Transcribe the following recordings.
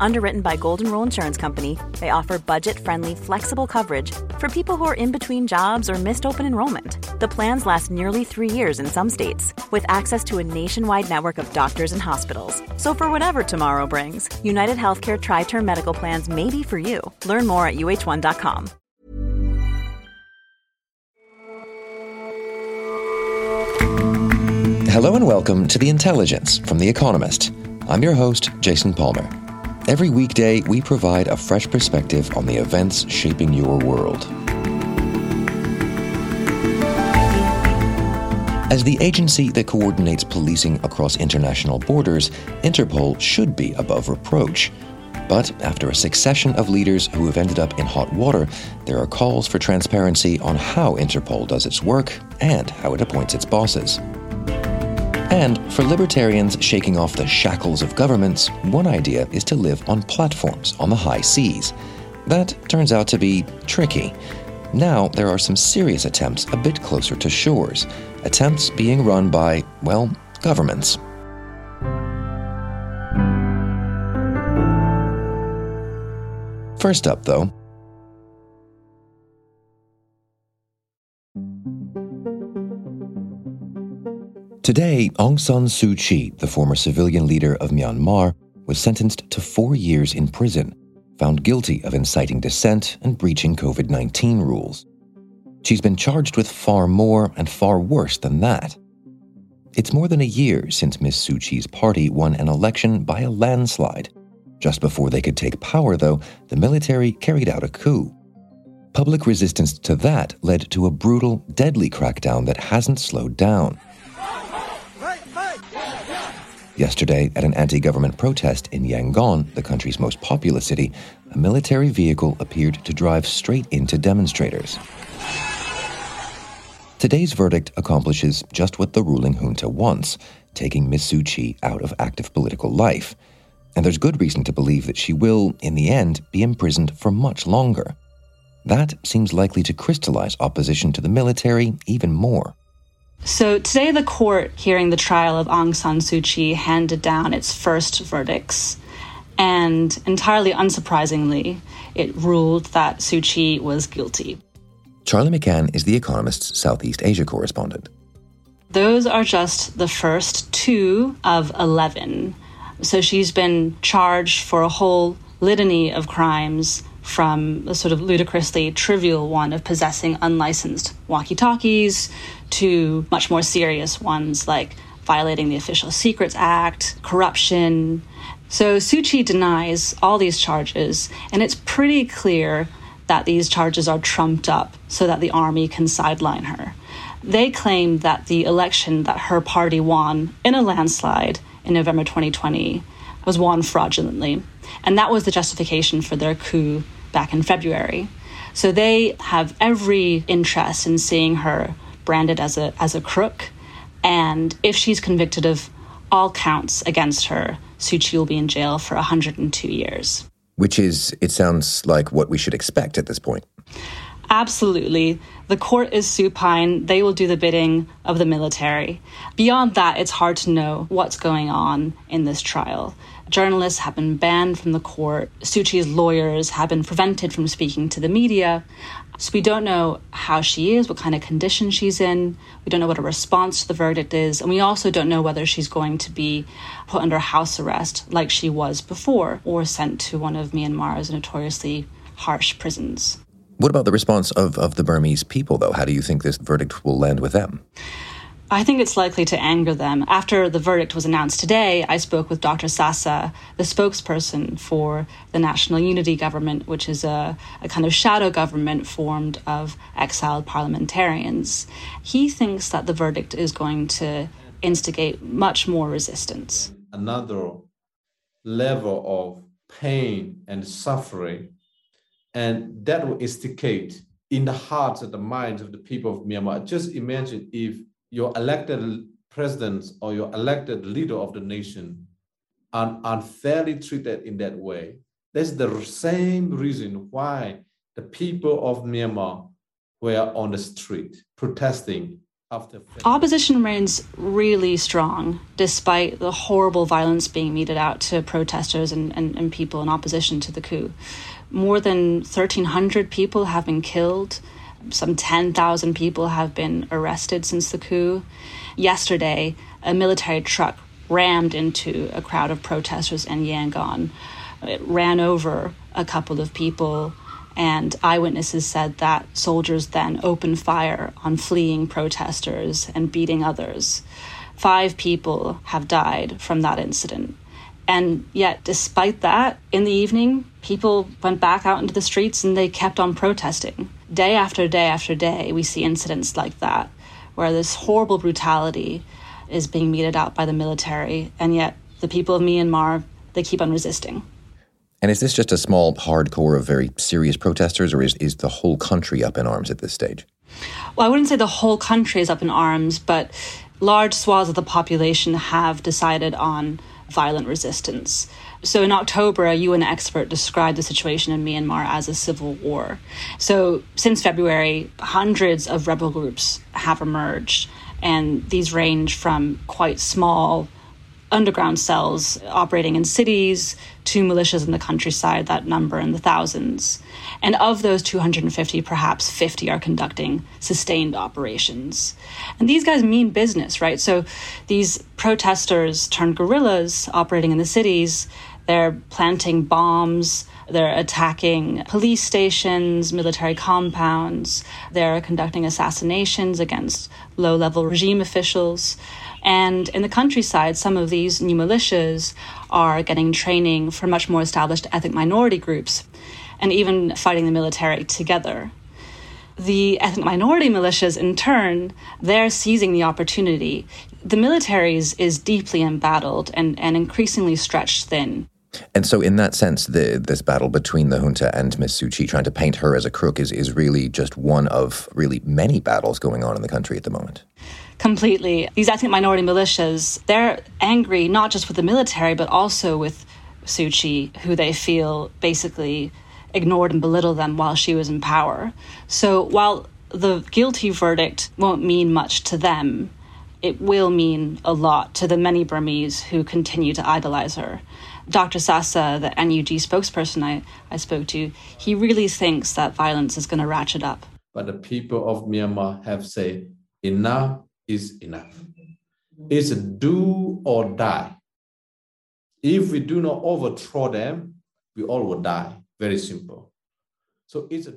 Underwritten by Golden Rule Insurance Company, they offer budget friendly, flexible coverage for people who are in between jobs or missed open enrollment. The plans last nearly three years in some states, with access to a nationwide network of doctors and hospitals. So, for whatever tomorrow brings, United Healthcare Tri Term Medical Plans may be for you. Learn more at uh1.com. Hello and welcome to The Intelligence from The Economist. I'm your host, Jason Palmer. Every weekday, we provide a fresh perspective on the events shaping your world. As the agency that coordinates policing across international borders, Interpol should be above reproach. But after a succession of leaders who have ended up in hot water, there are calls for transparency on how Interpol does its work and how it appoints its bosses. And for libertarians shaking off the shackles of governments, one idea is to live on platforms on the high seas. That turns out to be tricky. Now there are some serious attempts a bit closer to shores, attempts being run by, well, governments. First up, though, Today, Aung San Suu Kyi, the former civilian leader of Myanmar, was sentenced to four years in prison, found guilty of inciting dissent and breaching COVID 19 rules. She's been charged with far more and far worse than that. It's more than a year since Miss Suu Kyi's party won an election by a landslide. Just before they could take power, though, the military carried out a coup. Public resistance to that led to a brutal, deadly crackdown that hasn't slowed down. Yesterday, at an anti government protest in Yangon, the country's most populous city, a military vehicle appeared to drive straight into demonstrators. Today's verdict accomplishes just what the ruling junta wants, taking Ms. Suu Kyi out of active political life. And there's good reason to believe that she will, in the end, be imprisoned for much longer. That seems likely to crystallize opposition to the military even more. So today, the court hearing the trial of Aung San Suu Kyi handed down its first verdicts. And entirely unsurprisingly, it ruled that Suu Kyi was guilty. Charlie McCann is The Economist's Southeast Asia correspondent. Those are just the first two of 11. So she's been charged for a whole litany of crimes from the sort of ludicrously trivial one of possessing unlicensed walkie talkies to much more serious ones like violating the Official Secrets Act, corruption. So Suu Kyi denies all these charges, and it's pretty clear that these charges are trumped up so that the army can sideline her. They claim that the election that her party won in a landslide in November 2020 was won fraudulently. And that was the justification for their coup back in February. So they have every interest in seeing her branded as a as a crook. And if she's convicted of all counts against her, Suu Kyi will be in jail for 102 years. Which is, it sounds like what we should expect at this point. Absolutely. The court is supine. They will do the bidding of the military. Beyond that, it's hard to know what's going on in this trial. Journalists have been banned from the court. Suu Kyi's lawyers have been prevented from speaking to the media. So we don't know how she is, what kind of condition she's in. We don't know what a response to the verdict is. And we also don't know whether she's going to be put under house arrest like she was before or sent to one of Myanmar's notoriously harsh prisons. What about the response of, of the Burmese people, though? How do you think this verdict will land with them? I think it's likely to anger them. After the verdict was announced today, I spoke with Dr. Sasa, the spokesperson for the National Unity Government, which is a, a kind of shadow government formed of exiled parliamentarians. He thinks that the verdict is going to instigate much more resistance. Another level of pain and suffering, and that will instigate in the hearts and the minds of the people of Myanmar. Just imagine if your elected president or your elected leader of the nation are unfairly treated in that way. That's the same reason why the people of Myanmar were on the street protesting after. Opposition remains really strong despite the horrible violence being meted out to protesters and, and, and people in opposition to the coup. More than 1,300 people have been killed. Some 10,000 people have been arrested since the coup. Yesterday, a military truck rammed into a crowd of protesters in Yangon. It ran over a couple of people, and eyewitnesses said that soldiers then opened fire on fleeing protesters and beating others. Five people have died from that incident. And yet, despite that, in the evening, people went back out into the streets and they kept on protesting. Day after day after day, we see incidents like that, where this horrible brutality is being meted out by the military, and yet the people of Myanmar, they keep on resisting. And is this just a small hardcore of very serious protesters, or is, is the whole country up in arms at this stage? Well, I wouldn't say the whole country is up in arms, but large swaths of the population have decided on violent resistance. So in October, a UN expert described the situation in Myanmar as a civil war. So since February, hundreds of rebel groups have emerged, and these range from quite small underground cells operating in cities to militias in the countryside that number in the thousands. And of those 250, perhaps 50 are conducting sustained operations. And these guys mean business, right? So these protesters turned guerrillas operating in the cities, they're planting bombs. They're attacking police stations, military compounds. They're conducting assassinations against low level regime officials. And in the countryside, some of these new militias are getting training for much more established ethnic minority groups and even fighting the military together. The ethnic minority militias, in turn, they're seizing the opportunity. The military is, is deeply embattled and, and increasingly stretched thin. And so, in that sense, the, this battle between the junta and Ms. Suu trying to paint her as a crook, is, is really just one of really many battles going on in the country at the moment. Completely. These ethnic minority militias, they're angry not just with the military, but also with Suu Kyi, who they feel basically ignored and belittled them while she was in power. So, while the guilty verdict won't mean much to them, it will mean a lot to the many Burmese who continue to idolize her. Dr. Sasa, the NUG spokesperson I, I spoke to, he really thinks that violence is going to ratchet up. But the people of Myanmar have said enough is enough. It's do or die. If we do not overthrow them, we all will die. Very simple. So it's a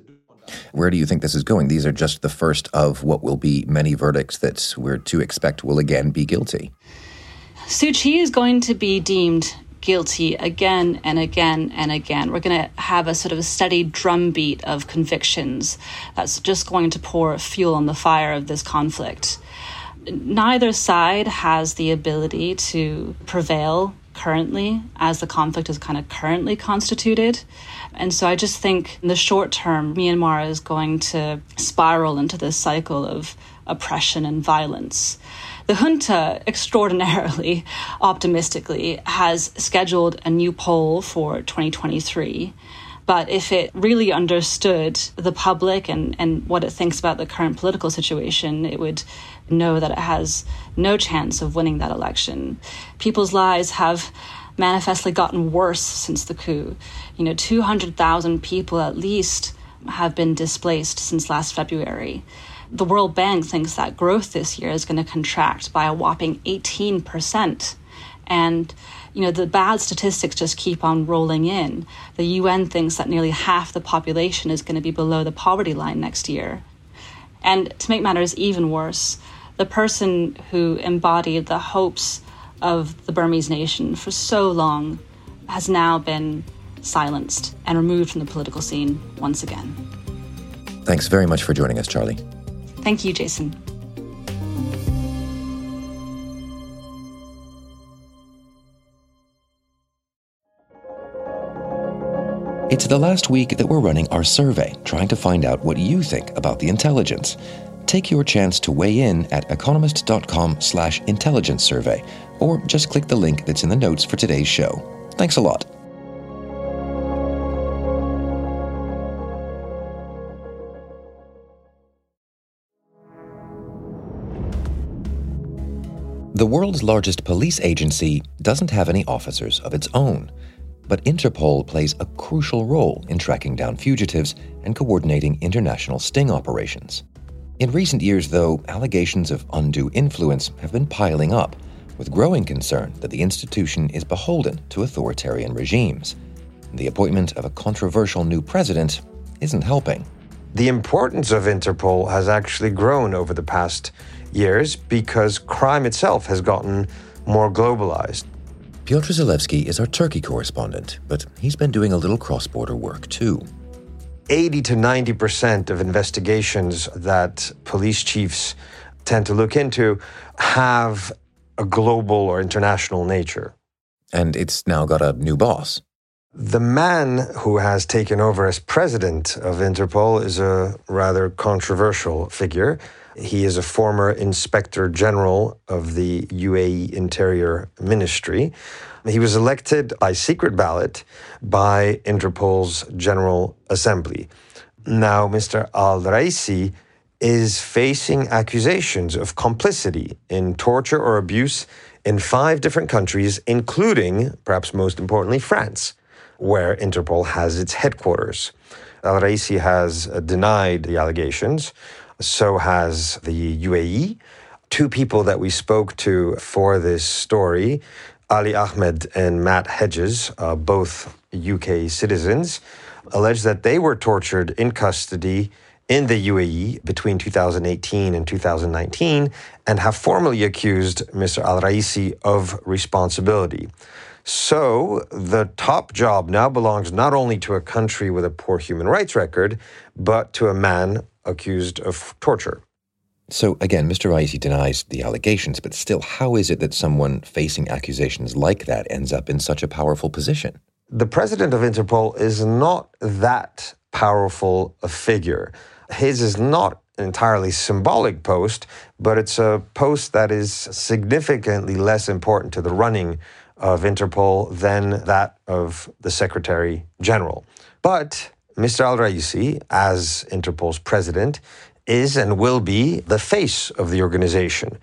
where do you think this is going? These are just the first of what will be many verdicts that we're to expect will again be guilty. Suu Kyi is going to be deemed guilty again and again and again. We're going to have a sort of a steady drumbeat of convictions that's just going to pour fuel on the fire of this conflict. Neither side has the ability to prevail currently as the conflict is kind of currently constituted. And so I just think in the short term, Myanmar is going to spiral into this cycle of oppression and violence. The junta, extraordinarily optimistically, has scheduled a new poll for 2023. But if it really understood the public and, and what it thinks about the current political situation, it would know that it has no chance of winning that election. People's lives have manifestly gotten worse since the coup. You know, 200,000 people at least have been displaced since last February the World Bank thinks that growth this year is going to contract by a whopping 18%. And you know, the bad statistics just keep on rolling in. The UN thinks that nearly half the population is going to be below the poverty line next year. And to make matters even worse, the person who embodied the hopes of the Burmese nation for so long has now been silenced and removed from the political scene once again. Thanks very much for joining us, Charlie. Thank you, Jason. It's the last week that we're running our survey, trying to find out what you think about the intelligence. Take your chance to weigh in at economist.com/slash intelligence survey, or just click the link that's in the notes for today's show. Thanks a lot. The world's largest police agency doesn't have any officers of its own but Interpol plays a crucial role in tracking down fugitives and coordinating international sting operations. In recent years, though, allegations of undue influence have been piling up, with growing concern that the institution is beholden to authoritarian regimes. The appointment of a controversial new president isn't helping. The importance of Interpol has actually grown over the past years because crime itself has gotten more globalized. Piotr Zalewski is our Turkey correspondent, but he's been doing a little cross border work too. 80 to 90% of investigations that police chiefs tend to look into have a global or international nature. And it's now got a new boss. The man who has taken over as president of Interpol is a rather controversial figure. He is a former inspector general of the UAE Interior Ministry. He was elected by secret ballot by Interpol's General Assembly. Now, Mr. Al Raisi is facing accusations of complicity in torture or abuse in five different countries, including, perhaps most importantly, France where Interpol has its headquarters. Al Raisi has denied the allegations, so has the UAE. Two people that we spoke to for this story, Ali Ahmed and Matt Hedges, uh, both UK citizens, allege that they were tortured in custody in the UAE between 2018 and 2019 and have formally accused Mr. Al Raisi of responsibility. So the top job now belongs not only to a country with a poor human rights record, but to a man accused of torture. So again, Mr. Raisi denies the allegations, but still, how is it that someone facing accusations like that ends up in such a powerful position? The president of Interpol is not that powerful a figure. His is not an entirely symbolic post, but it's a post that is significantly less important to the running of Interpol than that of the Secretary General. But Mr. Al Raisi, as Interpol's president, is and will be the face of the organization.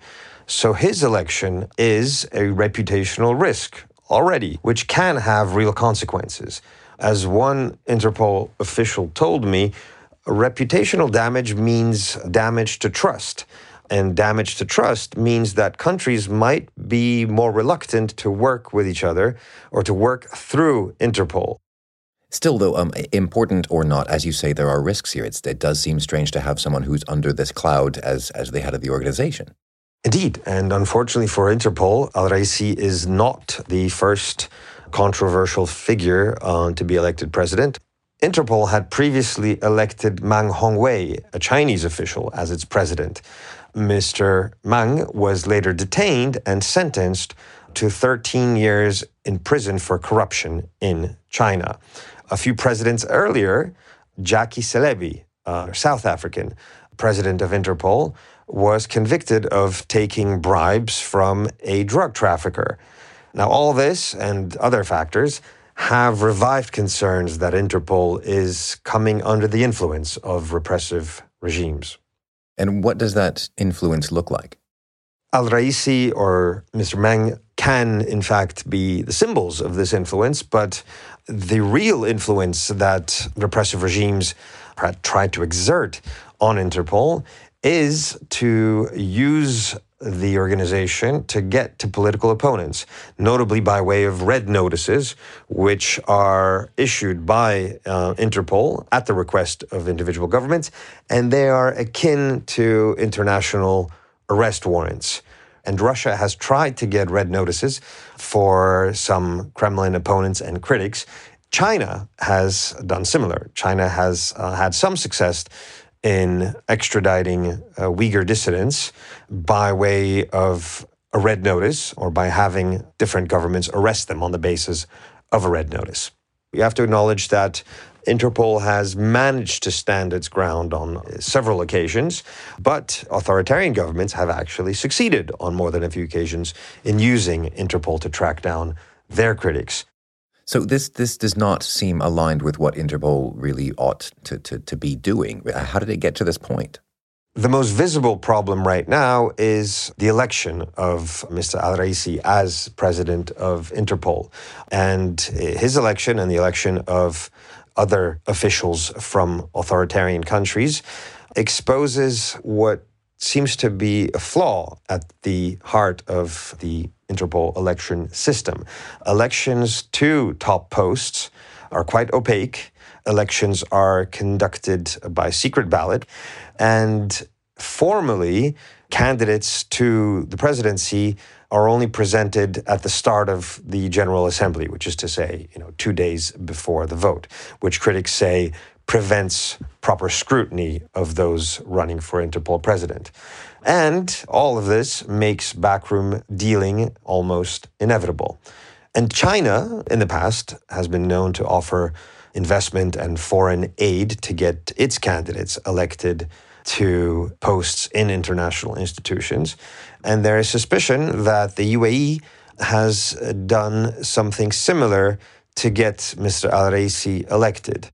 So his election is a reputational risk already, which can have real consequences. As one Interpol official told me, reputational damage means damage to trust and damage to trust means that countries might be more reluctant to work with each other or to work through Interpol. Still, though, um, important or not, as you say, there are risks here. It's, it does seem strange to have someone who's under this cloud as, as the head of the organization. Indeed. And unfortunately for Interpol, Al Raisi is not the first controversial figure uh, to be elected president. Interpol had previously elected Meng Hongwei, a Chinese official, as its president. Mr. Meng was later detained and sentenced to 13 years in prison for corruption in China. A few presidents earlier, Jackie Selebi, a South African president of Interpol, was convicted of taking bribes from a drug trafficker. Now, all this and other factors have revived concerns that Interpol is coming under the influence of repressive regimes. And what does that influence look like? Al Raisi or Mr. Meng can, in fact, be the symbols of this influence, but the real influence that repressive regimes try to exert on Interpol is to use the organization to get to political opponents, notably by way of red notices, which are issued by uh, Interpol at the request of individual governments, and they are akin to international arrest warrants. And Russia has tried to get red notices for some Kremlin opponents and critics. China has done similar. China has uh, had some success in extraditing uh, Uyghur dissidents by way of a red notice or by having different governments arrest them on the basis of a red notice. You have to acknowledge that Interpol has managed to stand its ground on several occasions, but authoritarian governments have actually succeeded on more than a few occasions in using Interpol to track down their critics. So this this does not seem aligned with what Interpol really ought to, to, to be doing. How did it get to this point? The most visible problem right now is the election of Mr. Al Raisi as president of Interpol. And his election and the election of other officials from authoritarian countries exposes what seems to be a flaw at the heart of the Interpol election system. Elections to top posts are quite opaque. Elections are conducted by secret ballot. And formally, candidates to the presidency are only presented at the start of the General Assembly, which is to say, you know, two days before the vote, which critics say prevents proper scrutiny of those running for Interpol president. And all of this makes backroom dealing almost inevitable. And China, in the past, has been known to offer investment and foreign aid to get its candidates elected to posts in international institutions. And there is suspicion that the UAE has done something similar to get Mr. Al Raisi elected.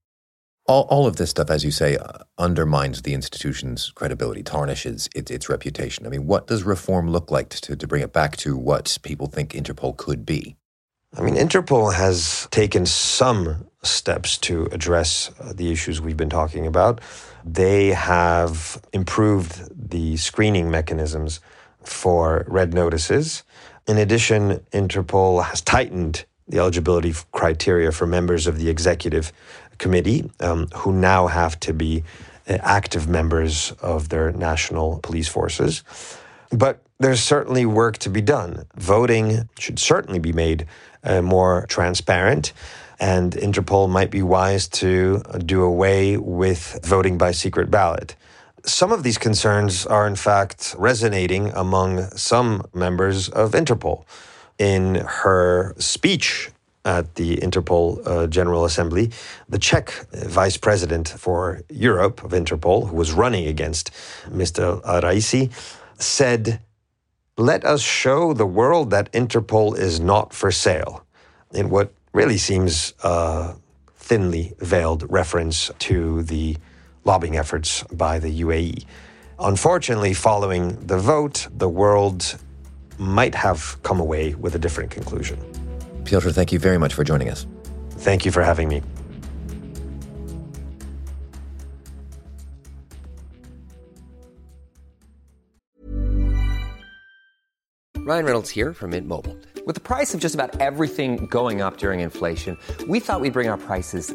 All, all of this stuff, as you say, uh, undermines the institution's credibility, tarnishes its, its reputation. I mean, what does reform look like to, to bring it back to what people think Interpol could be? I mean, Interpol has taken some steps to address uh, the issues we've been talking about. They have improved the screening mechanisms for red notices. In addition, Interpol has tightened the eligibility criteria for members of the executive committee, um, who now have to be uh, active members of their national police forces. But there's certainly work to be done. Voting should certainly be made uh, more transparent. And Interpol might be wise to do away with voting by secret ballot. Some of these concerns are, in fact, resonating among some members of Interpol. In her speech at the Interpol uh, General Assembly, the Czech vice president for Europe of Interpol, who was running against Mr. Raisi, said, Let us show the world that Interpol is not for sale, in what really seems a thinly veiled reference to the lobbying efforts by the UAE. Unfortunately, following the vote, the world might have come away with a different conclusion. Piotr, thank you very much for joining us. Thank you for having me. Ryan Reynolds here from Mint Mobile. With the price of just about everything going up during inflation, we thought we'd bring our prices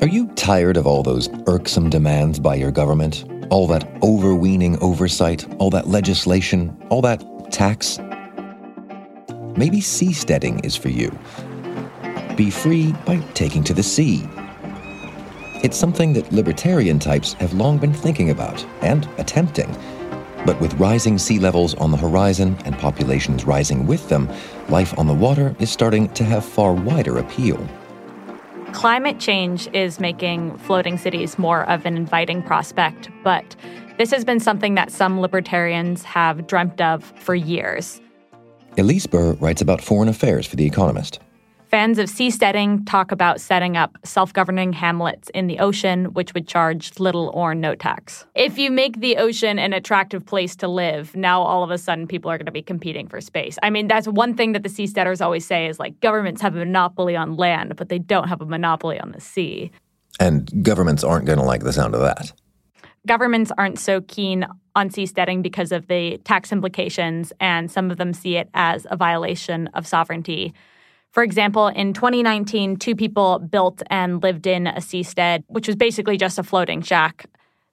Are you tired of all those irksome demands by your government? All that overweening oversight, all that legislation, all that tax? Maybe seasteading is for you. Be free by taking to the sea. It's something that libertarian types have long been thinking about and attempting. But with rising sea levels on the horizon and populations rising with them, life on the water is starting to have far wider appeal. Climate change is making floating cities more of an inviting prospect, but this has been something that some libertarians have dreamt of for years. Elise Burr writes about foreign affairs for The Economist. Fans of seasteading talk about setting up self governing hamlets in the ocean, which would charge little or no tax. If you make the ocean an attractive place to live, now all of a sudden people are going to be competing for space. I mean, that's one thing that the seasteaders always say is like governments have a monopoly on land, but they don't have a monopoly on the sea. And governments aren't going to like the sound of that. Governments aren't so keen on seasteading because of the tax implications, and some of them see it as a violation of sovereignty. For example, in 2019, two people built and lived in a seastead, which was basically just a floating shack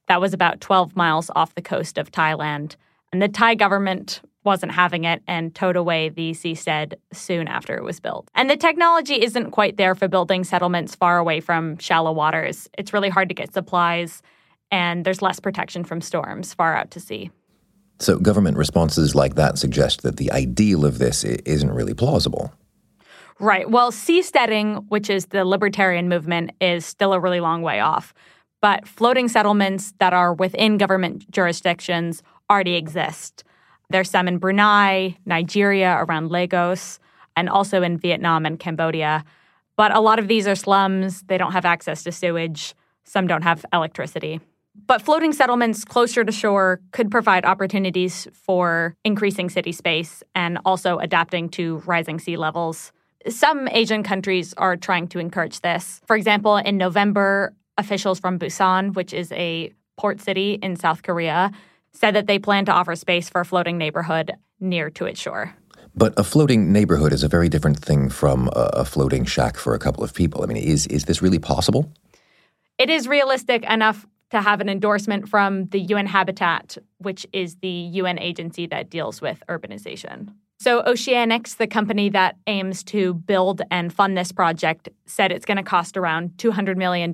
that was about 12 miles off the coast of Thailand. And the Thai government wasn't having it and towed away the seastead soon after it was built. And the technology isn't quite there for building settlements far away from shallow waters. It's really hard to get supplies, and there's less protection from storms far out to sea. So, government responses like that suggest that the ideal of this isn't really plausible. Right. Well, seasteading, which is the libertarian movement, is still a really long way off. But floating settlements that are within government jurisdictions already exist. There's some in Brunei, Nigeria, around Lagos, and also in Vietnam and Cambodia. But a lot of these are slums. They don't have access to sewage. Some don't have electricity. But floating settlements closer to shore could provide opportunities for increasing city space and also adapting to rising sea levels. Some Asian countries are trying to encourage this. For example, in November, officials from Busan, which is a port city in South Korea, said that they plan to offer space for a floating neighborhood near to its shore. But a floating neighborhood is a very different thing from a, floating shack for a couple of people. I mean, is is this really possible? It is realistic enough to have an endorsement from the UN Habitat, which is the UN agency that deals with urbanization. So, Oceanix, the company that aims to build and fund this project, said it's going to cost around $200 million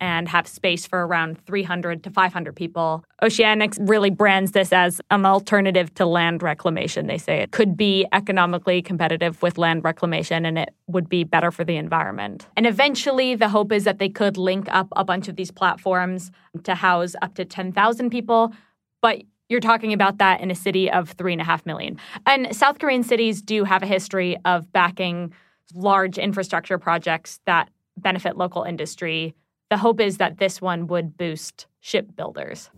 and have space for around 300 to 500 people. Oceanix really brands this as an alternative to land reclamation. They say it could be economically competitive with land reclamation and it would be better for the environment. And eventually, the hope is that they could link up a bunch of these platforms to house up to 10,000 people. But you're talking about that in a city of three and a half million. And South Korean cities do have a history of backing large infrastructure projects that benefit local industry. The hope is that this one would boost shipbuilders.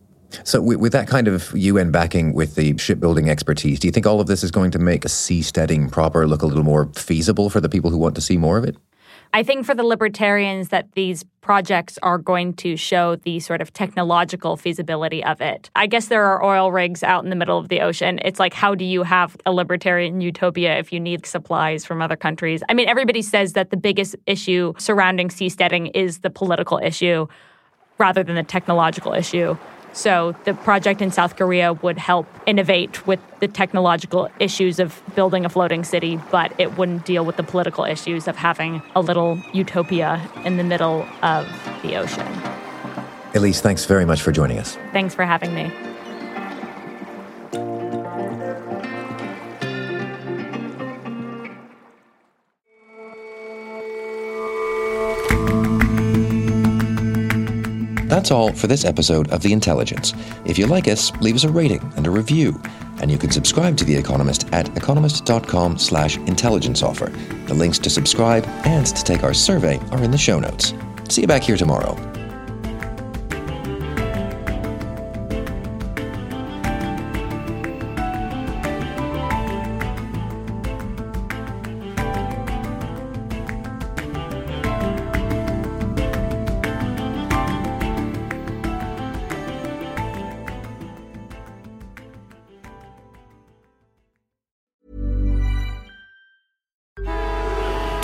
So, with that kind of UN backing with the shipbuilding expertise, do you think all of this is going to make a seasteading proper look a little more feasible for the people who want to see more of it? I think for the libertarians that these projects are going to show the sort of technological feasibility of it. I guess there are oil rigs out in the middle of the ocean. It's like, how do you have a libertarian utopia if you need supplies from other countries? I mean, everybody says that the biggest issue surrounding seasteading is the political issue rather than the technological issue. So the project in South Korea would help innovate with the technological issues of building a floating city, but it wouldn't deal with the political issues of having a little utopia in the middle of the ocean. Elise, thanks very much for joining us. Thanks for having me. That's all for this episode of The Intelligence. If you like us, leave us a rating and a review. And you can subscribe to The Economist at economist.com slash intelligence offer. The links to subscribe and to take our survey are in the show notes. See you back here tomorrow.